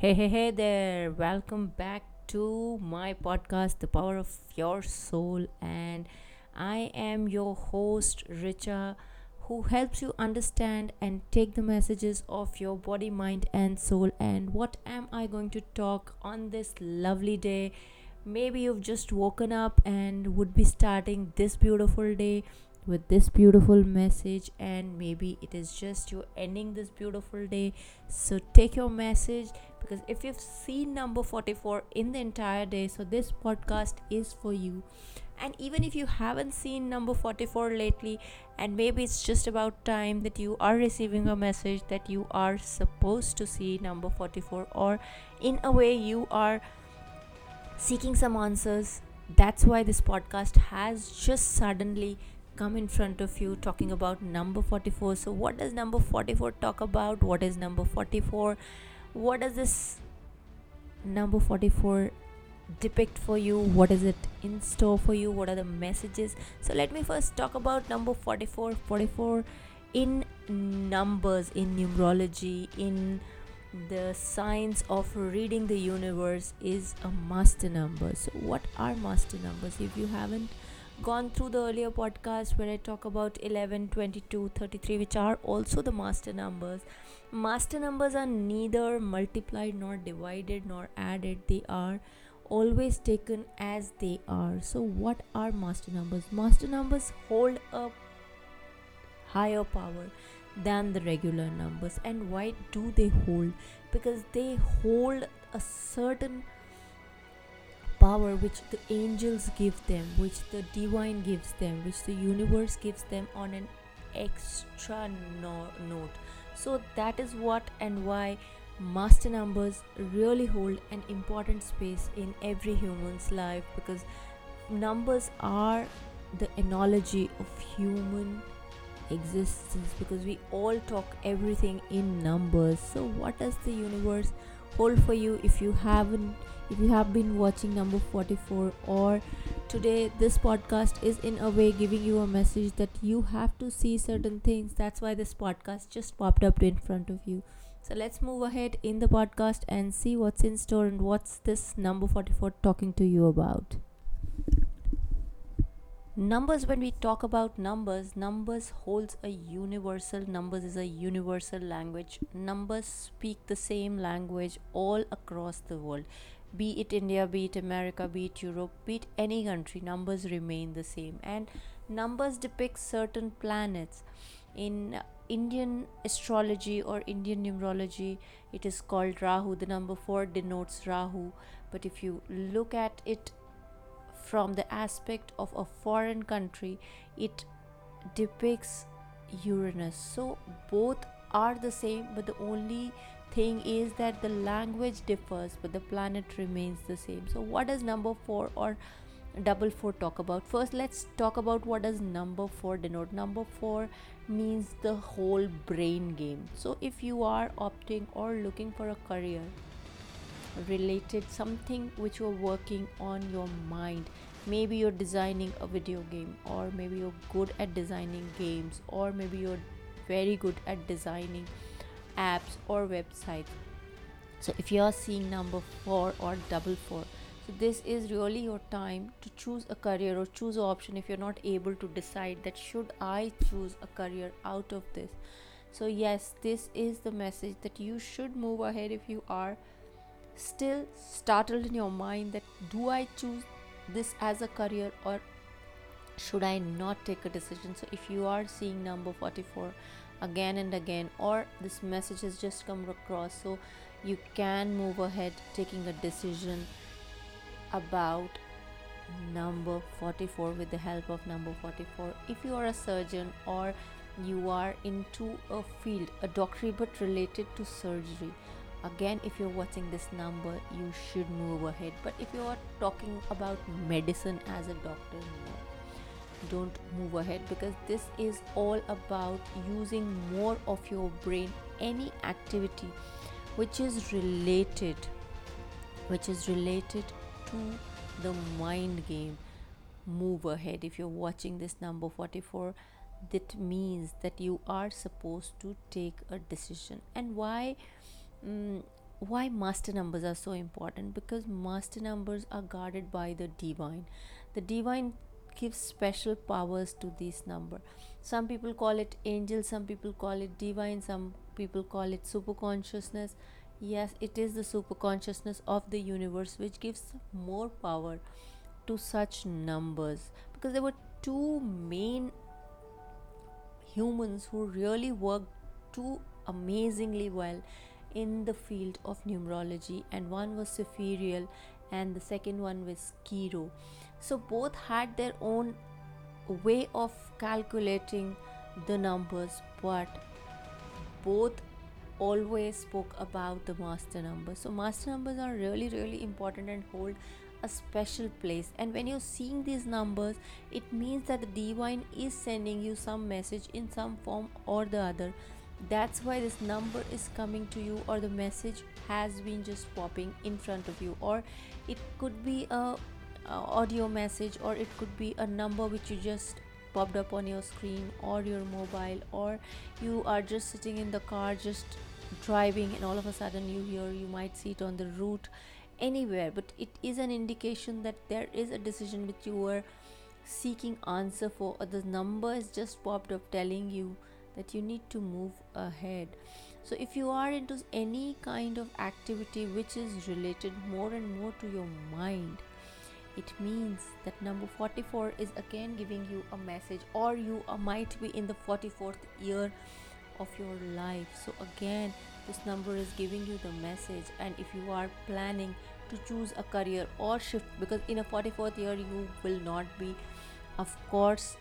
Hey, hey, hey there. Welcome back to my podcast, The Power of Your Soul. And I am your host, Richa, who helps you understand and take the messages of your body, mind, and soul. And what am I going to talk on this lovely day? Maybe you've just woken up and would be starting this beautiful day with this beautiful message and maybe it is just you ending this beautiful day. So take your message because if you've seen number 44 in the entire day so this podcast is for you. And even if you haven't seen number 44 lately and maybe it's just about time that you are receiving a message that you are supposed to see number 44 or in a way you are seeking some answers that's why this podcast has just suddenly come in front of you talking about number 44 so what does number 44 talk about? What is number 44 what does this number 44 depict for you? What is it in store for you? What are the messages? So let me first talk about number 44 44 in numbers in numerology in the science of reading the universe is a master number. So what are master numbers if you haven't gone through the earlier podcast where I talk about 11, 22, 33, which are also the master numbers. Master numbers are neither multiplied nor divided nor added, they are always taken as they are. So, what are master numbers? Master numbers hold a higher power than the regular numbers. And why do they hold? Because they hold a certain power which the angels give them, which the divine gives them, which the universe gives them on an extra no- note. So, that is what and why master numbers really hold an important space in every human's life because numbers are the analogy of human existence because we all talk everything in numbers so what does the universe hold for you if you haven't if you have been watching number 44 or today this podcast is in a way giving you a message that you have to see certain things. That's why this podcast just popped up in front of you. So let's move ahead in the podcast and see what's in store and what's this number 44 talking to you about numbers when we talk about numbers numbers holds a universal numbers is a universal language numbers speak the same language all across the world be it India, be it America, be it Europe, be it any country, numbers remain the same. And numbers depict certain planets. In Indian astrology or Indian numerology, it is called Rahu. The number 4 denotes Rahu. But if you look at it from the aspect of a foreign country, it depicts Uranus. So both are the same, but the only thing is that the language differs but the planet remains the same. So what does number 4 or double 4 talk about? First let's talk about what does number 4 denote. Number 4 means the whole brain game. So if you are opting or looking for a career related something which you're working on your mind. Maybe you're designing a video game or maybe you're good at designing games or maybe you're very good at designing apps or websites. So if you are seeing number 4 or double 4 so this is really your time to choose a career or choose an option if you're not able to decide that should i choose a career out of this. So yes this is the message that you should move ahead if you are still startled in your mind that do i choose this as a career or should i not take a decision? So if you are seeing number 44 again and again or this message has just come across so you can move ahead taking a decision about number 44 with the help of number 44 if you are a surgeon or you are into a field a doctorate but related to surgery again if you're watching this number you should move ahead. But if you are talking about medicine as a doctor no. Don't move ahead because this is all about using more of your brain any activity which is related which is related to the mind game. Move ahead. If you're watching this number 44 that means that you are supposed to take a decision. And why mm, why master numbers are so important? Because master numbers are guarded by the divine. The divine gives special powers to this number. Some people call it angel some people call it divine some people call it super consciousness yes it is the super consciousness of the universe which gives more power to such numbers. Because there were two main humans who really worked too amazingly well in the field of numerology and one was Sepharial and the second one was Cheiro. So both had their own way of calculating the numbers but both always spoke about the master numbers. So master numbers are really really important and hold a special place and when you're seeing these numbers it means that the divine is sending you some message in some form or the other that's why this number is coming to you or the message has been just popping in front of you. Or it could be a, a, audio message or it could be a number which you just popped up on your screen or your mobile or you are just sitting in the car just driving and all of a sudden you hear you might see it on the route anywhere. But it is an indication that there is a decision which you were seeking answer for or the number is just popped up telling you that you need to move ahead. So if you are into any kind of activity which is related more and more to your mind it means that number 44 is again giving you a message or you might be in the 44th year of your life. So again this number is giving you the message and if you are planning to choose a career or shift because in a 44th year you will not be of course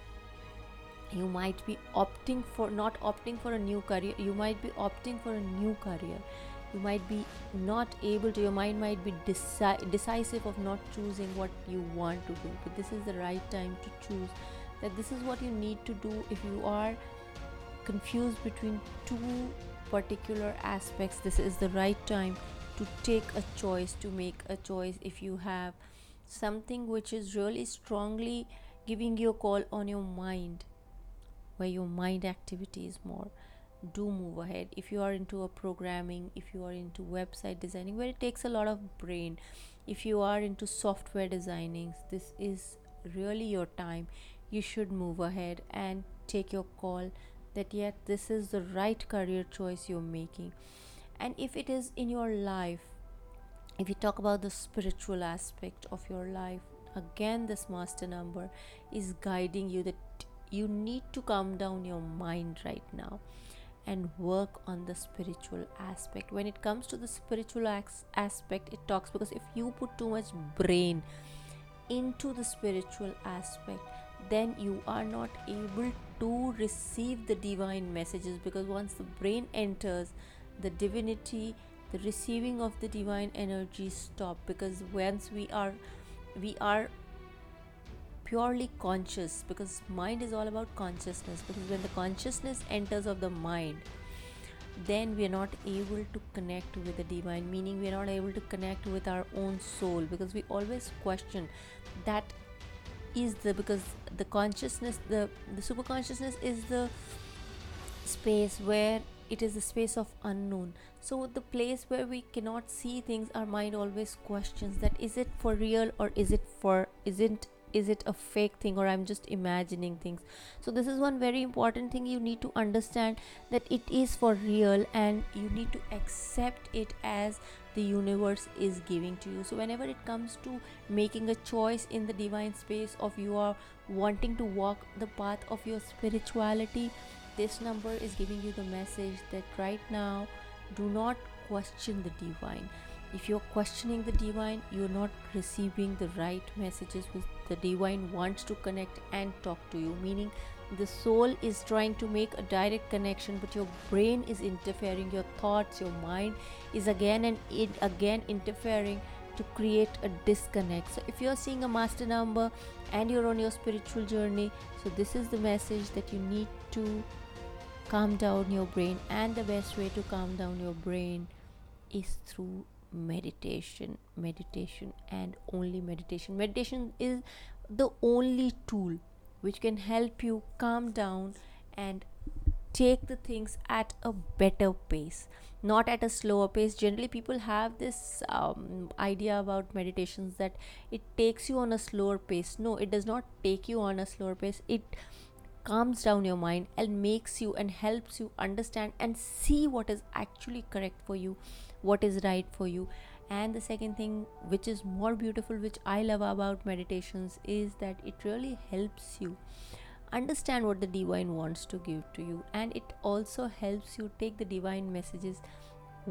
you might be opting for not opting for a new career you might be opting for a new career. You might be not able to your mind might be deci- decisive of not choosing what you want to do. But this is the right time to choose that this is what you need to do if you are confused between two particular aspects. This is the right time to take a choice to make a choice. If you have something which is really strongly giving you a call on your mind where your mind activity is more do move ahead. If you are into a programming if you are into website designing where it takes a lot of brain. If you are into software designing this is really your time. You should move ahead and take your call that yet this is the right career choice you're making. And if it is in your life if you talk about the spiritual aspect of your life again this master number is guiding you that you need to calm down your mind right now and work on the spiritual aspect. When it comes to the spiritual aspect it talks because if you put too much brain into the spiritual aspect then you are not able to receive the divine messages because once the brain enters the divinity the receiving of the divine energy stop because once we are we are purely conscious because mind is all about consciousness because when the consciousness enters of the mind then we are not able to connect with the divine meaning we are not able to connect with our own soul because we always question that is the because the consciousness the the super consciousness is the space where it is the space of unknown. So the place where we cannot see things our mind always questions that is it for real or is it for isn't is it a fake thing or i'm just imagining things? So this is one very important thing you need to understand that it is for real and you need to accept it as the universe is giving to you. So whenever it comes to making a choice in the divine space of you are wanting to walk the path of your spirituality this number is giving you the message that right now do not question the divine if you're questioning the divine you're not receiving the right messages with the divine wants to connect and talk to you. Meaning the soul is trying to make a direct connection but your brain is interfering your thoughts your mind is again and it again interfering to create a disconnect. So if you're seeing a master number and you're on your spiritual journey so this is the message that you need to calm down your brain. And the best way to calm down your brain is through meditation meditation and only meditation. Meditation is the only tool which can help you calm down and take the things at a better pace not at a slower pace. Generally people have this um, idea about meditations that it takes you on a slower pace. No it does not take you on a slower pace. It calms down your mind and makes you and helps you understand and see what is actually correct for you what is right for you. And the second thing which is more beautiful which i love about meditations is that it really helps you understand what the divine wants to give to you. And it also helps you take the divine messages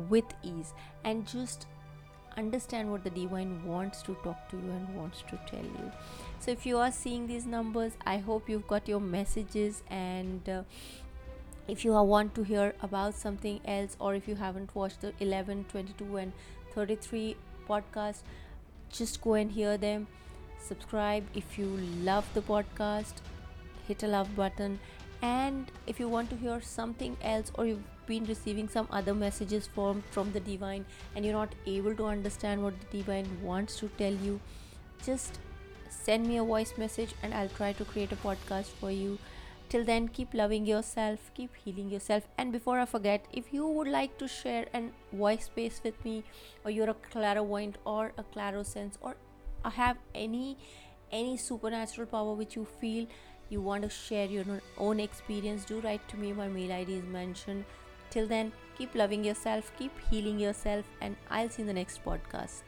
with ease and just understand what the divine wants to talk to you and wants to tell you. So if you are seeing these numbers i hope you've got your messages and uh, if you want to hear about something else or if you haven't watched the 11 22 and 33 podcast just go and hear them. Subscribe if you love the podcast. Hit a love button and if you want to hear something else or you've been receiving some other messages from from the divine and you're not able to understand what the divine wants to tell you just send me a voice message and I'll try to create a podcast for you. Till then keep loving yourself keep healing yourself. And before i forget if you would like to share an voice space with me or you're a clairvoyant or a clairsense or I have any any supernatural power which you feel you want to share your own experience, do write to me. My mail ID is mentioned. Till then, keep loving yourself, keep healing yourself, and I'll see you in the next podcast.